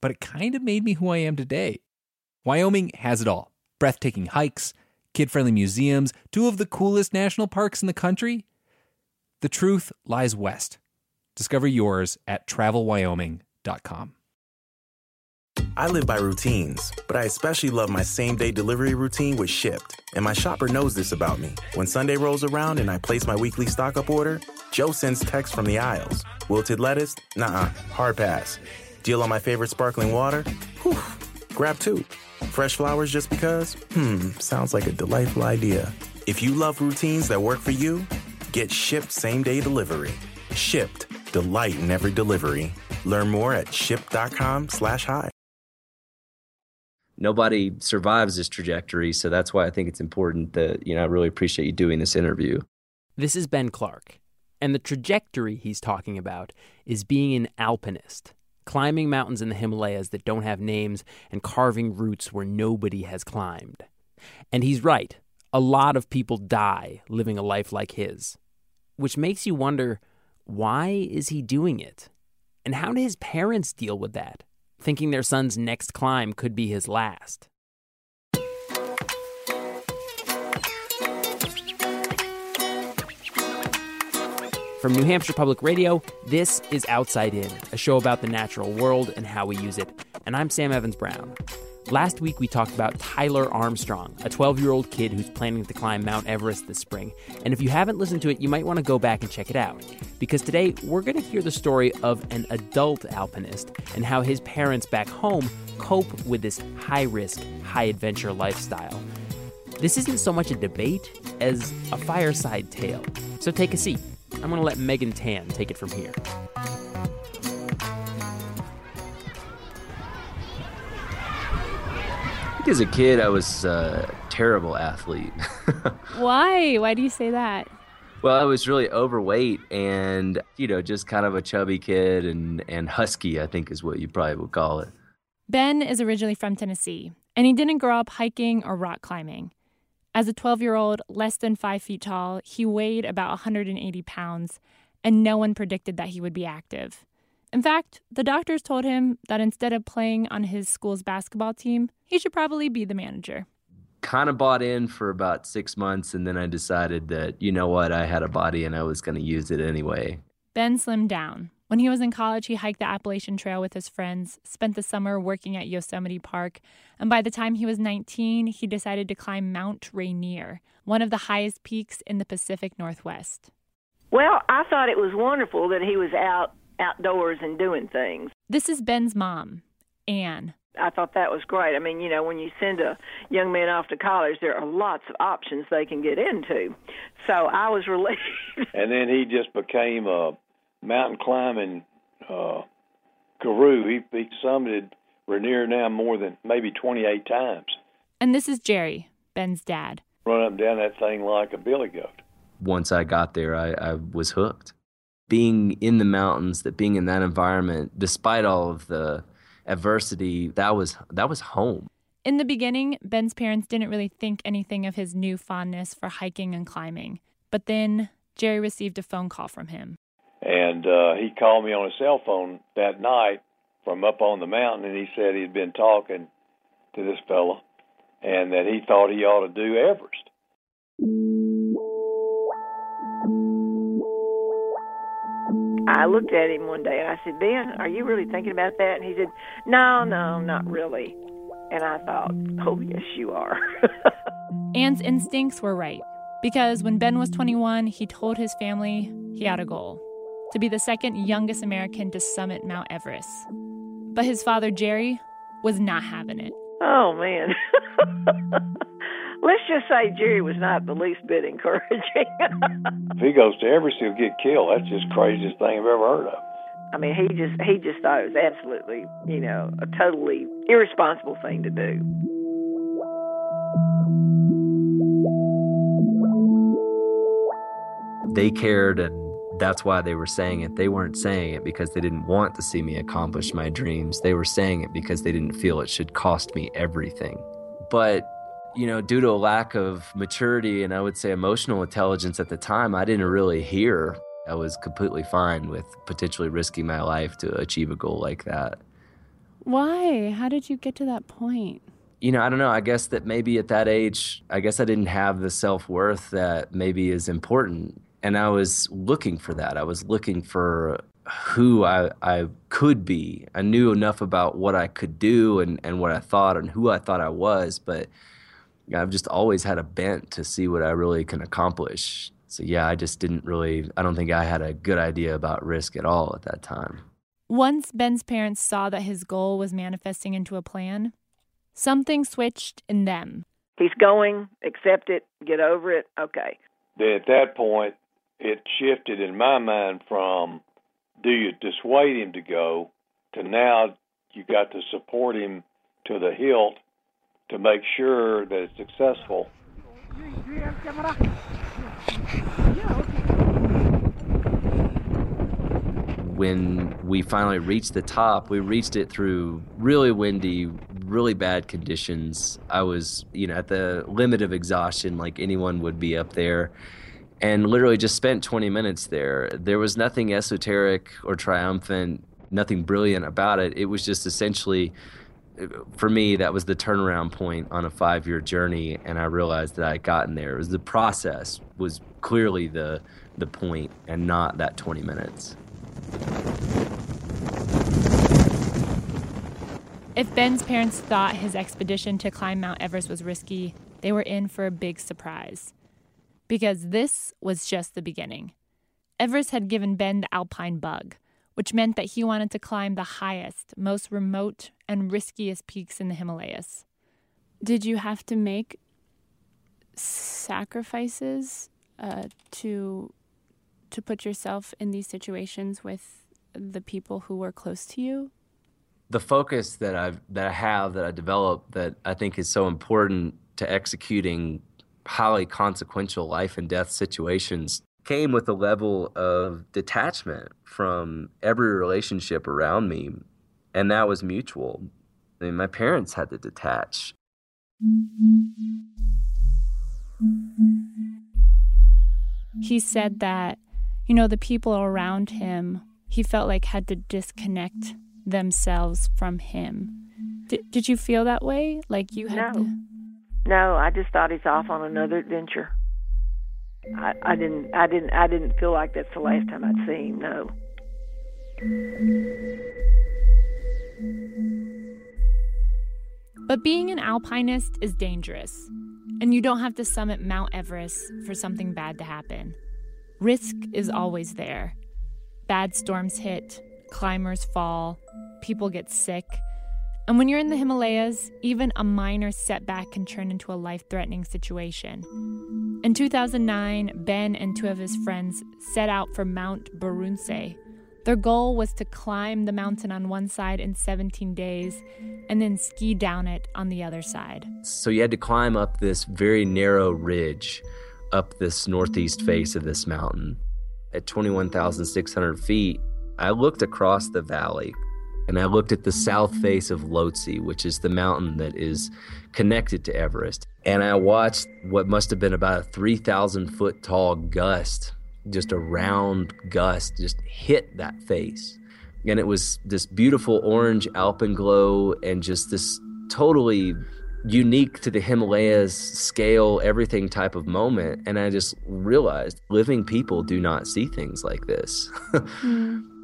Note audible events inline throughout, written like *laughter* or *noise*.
but it kind of made me who I am today. Wyoming has it all breathtaking hikes, kid friendly museums, two of the coolest national parks in the country. The truth lies west. Discover yours at travelwyoming.com. I live by routines, but I especially love my same day delivery routine with Shipt. And my shopper knows this about me. When Sunday rolls around and I place my weekly stock up order, Joe sends texts from the aisles. Wilted lettuce? Nah, hard pass. Deal on my favorite sparkling water? Whew, grab two. Fresh flowers just because? Hmm, sounds like a delightful idea. If you love routines that work for you, get Shipt same day delivery. Shipt, delight in every delivery. Learn more at shipt.com slash hi. Nobody survives this trajectory, so that's why I think it's important that, you know, I really appreciate you doing this interview. This is Ben Clark, and the trajectory he's talking about is being an alpinist, climbing mountains in the Himalayas that don't have names and carving routes where nobody has climbed. And he's right. A lot of people die living a life like his, which makes you wonder why is he doing it? And how do his parents deal with that, thinking their son's next climb could be his last? From New Hampshire Public Radio, this is Outside In, a show about the natural world and how we use it. And I'm Sam Evans Brown. Last week, we talked about Tyler Armstrong, a 12 year old kid who's planning to climb Mount Everest this spring. And if you haven't listened to it, you might want to go back and check it out. Because today, we're going to hear the story of an adult alpinist and how his parents back home cope with this high risk, high adventure lifestyle. This isn't so much a debate as a fireside tale. So take a seat. I'm going to let Megan Tan take it from here. As a kid, I was uh, a terrible athlete. *laughs* Why? Why do you say that? well, I was really overweight and, you know, just kind of a chubby kid and, and husky, I think is what you probably would call it. Ben is originally from Tennessee, and he didn't grow up hiking or rock climbing. As a 12 year old, less than five feet tall, he weighed about 180 pounds, and no one predicted that he would be active. In fact, the doctors told him that instead of playing on his school's basketball team, he should probably be the manager. Kind of bought in for about six months, and then I decided that, you know what, I had a body and I was going to use it anyway. Ben slimmed down. When he was in college, he hiked the Appalachian Trail with his friends, spent the summer working at Yosemite Park, and by the time he was 19, he decided to climb Mount Rainier, one of the highest peaks in the Pacific Northwest. Well, I thought it was wonderful that he was out outdoors and doing things. This is Ben's mom, Anne. I thought that was great. I mean, you know, when you send a young man off to college, there are lots of options they can get into. So I was *laughs* relieved. and then he just became a mountain climbing uh, guru. He, he summited Rainier now more than maybe 28 times. And this is Jerry, Ben's dad. Run up and down that thing like a billy goat. Once I got there, I, I was hooked. Being in the mountains, that being in that environment, despite all of the adversity, that was that was home. In the beginning, Ben's parents didn't really think anything of his new fondness for hiking and climbing. But then Jerry received a phone call from him. And uh, he called me on his cell phone that night from up on the mountain, and he said he'd been talking to this fella and that he thought he ought to do Everest. I looked at him one day and I said, Ben, are you really thinking about that? And he said, No, no, not really. And I thought, Oh, yes, you are. *laughs* Anne's instincts were right because when Ben was 21, he told his family he had a goal to be the second youngest American to summit Mount Everest. But his father, Jerry, was not having it. Oh, man. *laughs* Let's just say Jerry was not the least bit encouraging. *laughs* if he goes to Everest, he'll get killed. That's just the craziest thing I've ever heard of. I mean, he just he just thought it was absolutely, you know, a totally irresponsible thing to do. They cared and that's why they were saying it. They weren't saying it because they didn't want to see me accomplish my dreams. They were saying it because they didn't feel it should cost me everything. But, you know, due to a lack of maturity and I would say emotional intelligence at the time, I didn't really hear. I was completely fine with potentially risking my life to achieve a goal like that. Why? How did you get to that point? You know, I don't know. I guess that maybe at that age, I guess I didn't have the self worth that maybe is important and I was looking for that. I was looking for who I, I could be. I knew enough about what I could do and, and what I thought and who I thought I was, but I've just always had a bent to see what I really can accomplish. So, yeah, I just didn't really, I don't think I had a good idea about risk at all at that time. Once Ben's parents saw that his goal was manifesting into a plan, something switched in them. He's going, accept it, get over it, okay. Then at that point, it shifted in my mind from do you dissuade him to go to now you got to support him to the hilt to make sure that it's successful. When we finally reached the top, we reached it through really windy, really bad conditions. I was, you know, at the limit of exhaustion like anyone would be up there and literally just spent 20 minutes there. There was nothing esoteric or triumphant, nothing brilliant about it. It was just essentially, uh, for me, that was the turnaround point on a five year journey. And I realized that I had gotten there. It was the process was clearly the, the point and not that 20 minutes. If Ben's parents thought his expedition to climb Mount Everest was risky, they were in for a big surprise because this was just the beginning. Everest had given Ben the alpine bug, which meant that he wanted to climb the highest, most remote, and riskiest peaks in the Himalayas. Did you have to make sacrifices uh, to to put yourself in these situations with the people who were close to you? The focus that I've that I have that I developed that I think is so important to executing highly consequential life and death situations came with a level of detachment from every relationship around me. And that was mutual. I mean, my parents had to detach. He said that, you know, the people around him, he felt like had to disconnect themselves from him. D- did you feel that way? Like you had no. to. No, I just thought he's off on another adventure. I, I didn't I didn't I didn't feel like that's the last time I'd see him, no. But being an alpinist is dangerous, and you don't have to summit Mount Everest for something bad to happen. Risk is always there. Bad storms hit, climbers fall, people get sick, and when you're in the Himalayas, even a minor setback can turn into a life threatening situation. In 2009, Ben and two of his friends set out for Mount Baruntse. Their goal was to climb the mountain on one side in 17 days and then ski down it on the other side. So you had to climb up this very narrow ridge up this northeast face of this mountain. At 21,600 feet, I looked across the valley and I looked at the south face of Lhotse, which is the mountain that is connected to Everest. And I watched what must have been about a 3,000 foot tall gust just a round gust just hit that face. And it was this beautiful orange alpenglow and just this totally unique to the Himalayas scale, everything type of moment. And I just realized living people do not see things like this. *laughs* mm.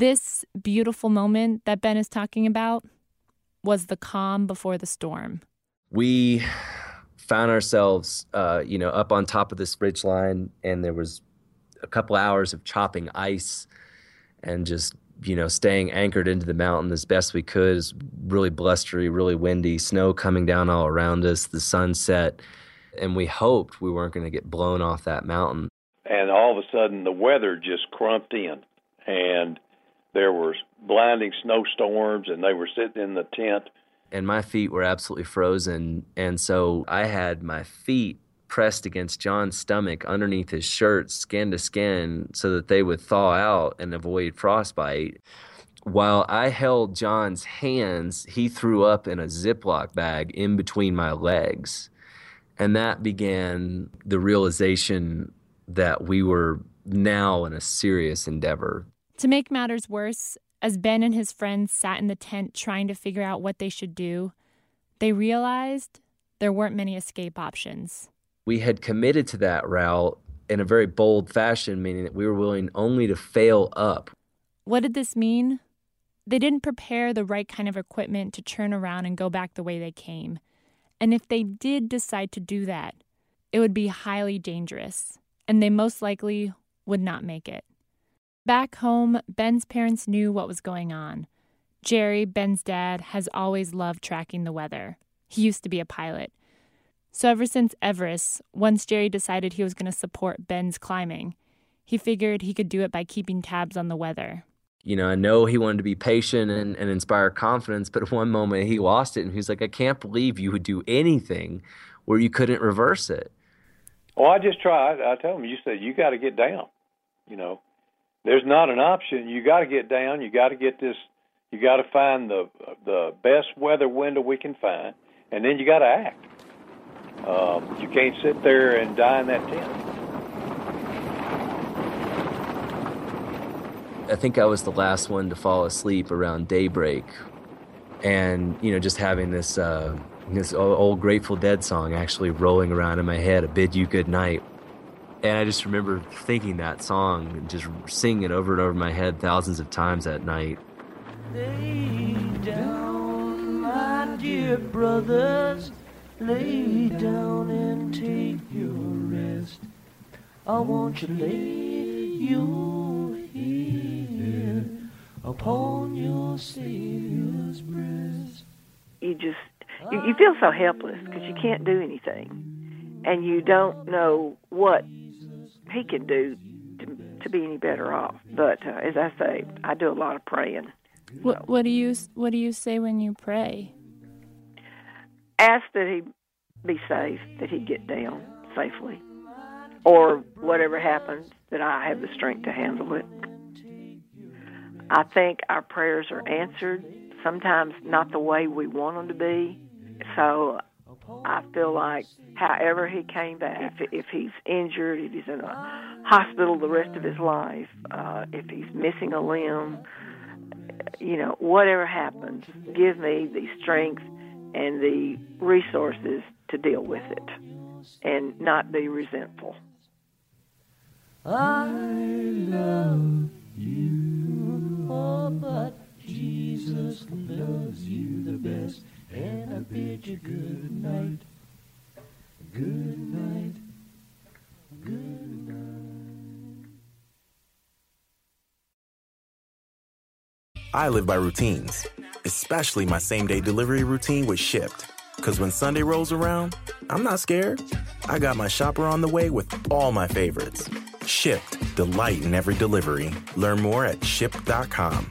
This beautiful moment that Ben is talking about was the calm before the storm. We found ourselves, uh, you know, up on top of this ridge line, and there was a couple hours of chopping ice and just you know staying anchored into the mountain as best we could. It's really blustery, really windy, snow coming down all around us, the sunset, and we hoped we weren't going to get blown off that mountain. And all of a sudden, the weather just crumped in, and there were blinding snowstorms, and they were sitting in the tent. And my feet were absolutely frozen. And so I had my feet pressed against John's stomach underneath his shirt, skin to skin, so that they would thaw out and avoid frostbite. While I held John's hands, he threw up in a Ziploc bag in between my legs. And that began the realization that we were now in a serious endeavor. To make matters worse, as Ben and his friends sat in the tent trying to figure out what they should do, they realized there weren't many escape options. We had committed to that route in a very bold fashion, meaning that we were willing only to fail up. What did this mean? They didn't prepare the right kind of equipment to turn around and go back the way they came. And if they did decide to do that, it would be highly dangerous, and they most likely would not make it. Back home, Ben's parents knew what was going on. Jerry, Ben's dad, has always loved tracking the weather. He used to be a pilot. So, ever since Everest, once Jerry decided he was going to support Ben's climbing, he figured he could do it by keeping tabs on the weather. You know, I know he wanted to be patient and, and inspire confidence, but one moment he lost it and he's like, I can't believe you would do anything where you couldn't reverse it. Well, I just tried. I tell him, you said, you got to get down. You know, there's not an option. You got to get down. You got to get this. You got to find the the best weather window we can find, and then you got to act. Um, you can't sit there and die in that tent. I think I was the last one to fall asleep around daybreak, and you know, just having this uh, this old Grateful Dead song actually rolling around in my head, "I Bid You Good Night." And I just remember thinking that song and just singing it over and over in my head thousands of times that night. Lay down, my dear brothers, lay down and take your rest. I want you lay you here upon your Savior's breast. You just, you, you feel so helpless because you can't do anything. And you don't know what he can do to, to be any better off. But uh, as I say, I do a lot of praying. What, what do you What do you say when you pray? Ask that he be safe, that he get down safely, or whatever happens, that I have the strength to handle it. I think our prayers are answered. Sometimes not the way we want them to be. So I feel like however he came back, if, if he's injured, if he's in a hospital the rest of his life, uh, if he's missing a limb, you know, whatever happens, give me the strength and the resources to deal with it and not be resentful. I love you, oh, but Jesus loves you the best and I bid you good night. Good night. Good night. I live by routines, especially my same day delivery routine with Shipt. Because when Sunday rolls around, I'm not scared. I got my shopper on the way with all my favorites. Shipt, delight in every delivery. Learn more at shipt.com.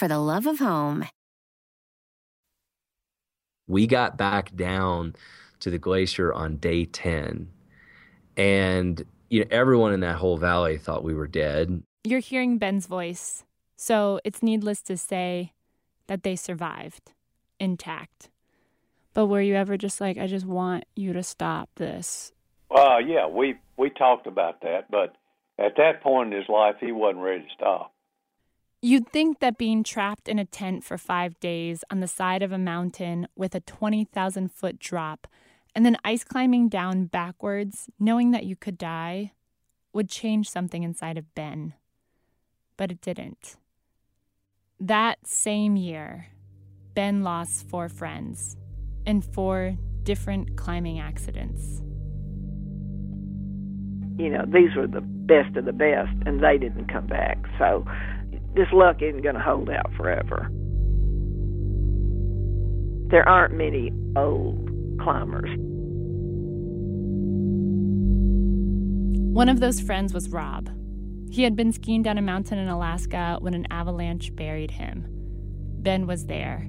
for the love of home. We got back down to the glacier on day 10. And you know, everyone in that whole valley thought we were dead. You're hearing Ben's voice, so it's needless to say that they survived intact. But were you ever just like, I just want you to stop this? Uh, yeah, we we talked about that, but at that point in his life, he wasn't ready to stop. You'd think that being trapped in a tent for five days on the side of a mountain with a 20,000 foot drop and then ice climbing down backwards, knowing that you could die, would change something inside of Ben. But it didn't. That same year, Ben lost four friends in four different climbing accidents. You know, these were the best of the best, and they didn't come back. So this luck isn't going to hold out forever. There aren't many old climbers. One of those friends was Rob. He had been skiing down a mountain in Alaska when an avalanche buried him. Ben was there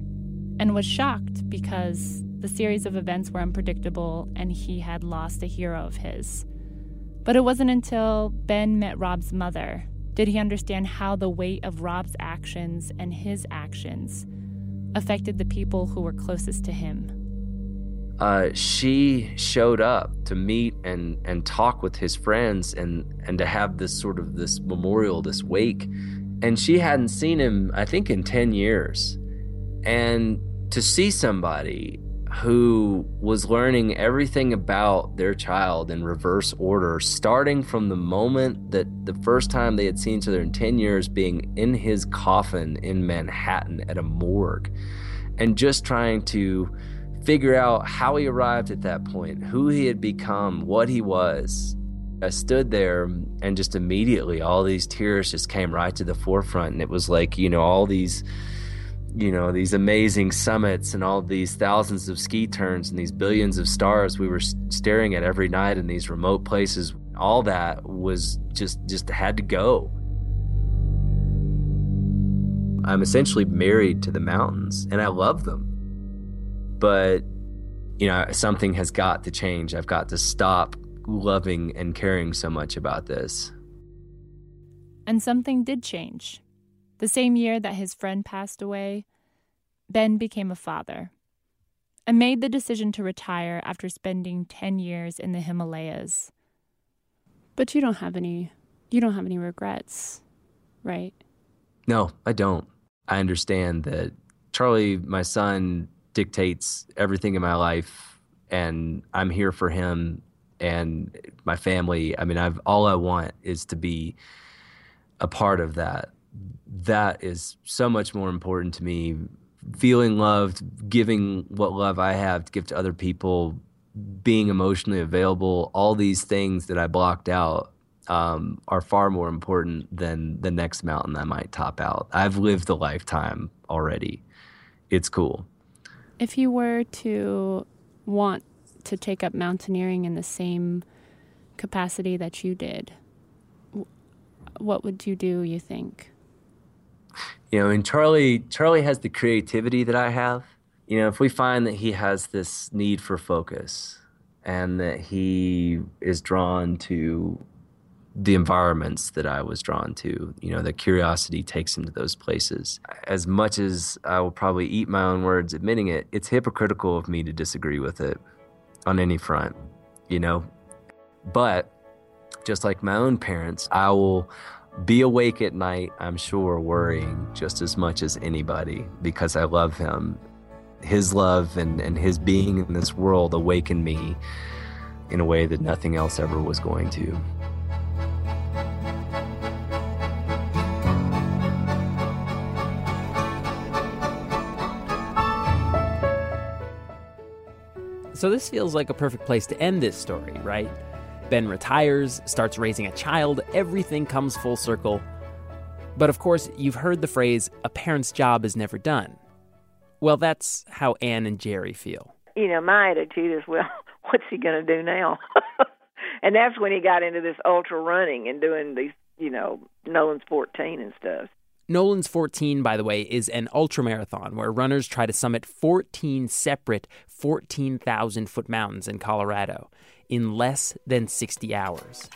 and was shocked because the series of events were unpredictable and he had lost a hero of his. But it wasn't until Ben met Rob's mother did he understand how the weight of Rob's actions and his actions affected the people who were closest to him. Uh, she showed up to meet and, and talk with his friends and, and to have this sort of this memorial, this wake. And she hadn't seen him, I think, in 10 years. And to see somebody who was learning everything about their child in reverse order, starting from the moment that the first time they had seen each other in 10 years being in his coffin in Manhattan at a morgue, and just trying to figure out how he arrived at that point, who he had become, what he was. I stood there and just immediately all these tears just came right to the forefront. And it was like, you know, all these you know these amazing summits and all these thousands of ski turns and these billions of stars we were staring at every night in these remote places all that was just just had to go. I'm essentially married to the mountains and i love them. But you know something has got to change. I've got to stop loving and caring so much about this. And something did change the same year that his friend passed away, Ben became a father and made the decision to retire after spending 10 years in the Himalayas. But you don't have any you don't have any regrets, right? No, I don't. I understand that Charlie, my son, dictates everything in my life and I'm here for him and my family. I mean, I've all I want is to be a part of that that is so much more important to me. Feeling loved, giving what love I have to give to other people, being emotionally available, all these things that I blocked out um, are far more important than the next mountain I might top out. I've lived a lifetime already. It's cool. If you were to want to take up mountaineering in the same capacity that you did, what would you do, you think? You know, and Charlie Charlie has the creativity that I have. You know, if we find that he has this need for focus and that he is drawn to the environments that I was drawn to. You know, the curiosity takes him to those places. As much as I will probably eat my own words admitting it, it's hypocritical of me to disagree with it on any front, you know? But just like my own parents, I will be awake at night, I'm sure, worrying just as much as anybody because I love him. His love and, and his being in this world awakened me in a way that nothing else ever was going to. So this feels like a perfect place to end this story, right? Ben retires, starts raising a child, everything comes full circle. But of course, you've heard the phrase, a parent's job is never done. Well, that's how Anne and Jerry feel. You know, my attitude is, well, *laughs* what's he going to do now? *laughs* and that's when he got into this ultra running and doing these, you know, Nolan's 14 and stuff. Nolan's 14, by the way, is an ultramarathon where runners try to summit 14 separate 14,000 foot mountains in Colorado in less than 60 hours.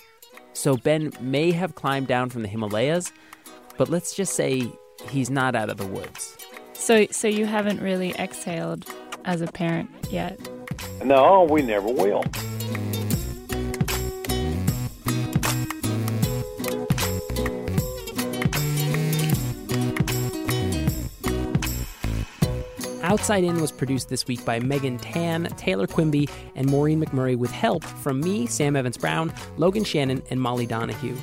So Ben may have climbed down from the Himalayas, but let's just say he's not out of the woods. So, so you haven't really exhaled as a parent yet? No, we never will. Outside In was produced this week by Megan Tan, Taylor Quimby, and Maureen McMurray with help from me, Sam Evans Brown, Logan Shannon, and Molly Donahue.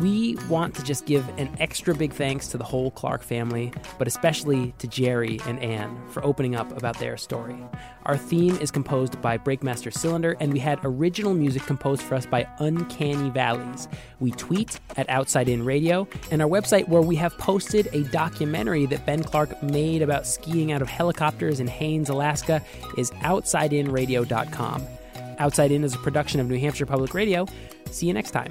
We want to just give an extra big thanks to the whole Clark family, but especially to Jerry and Anne for opening up about their story. Our theme is composed by Breakmaster Cylinder, and we had original music composed for us by Uncanny Valleys. We tweet at Outside In Radio, and our website, where we have posted a documentary that Ben Clark made about skiing out of helicopters in Haines, Alaska, is OutsideInRadio.com. Outside In is a production of New Hampshire Public Radio. See you next time.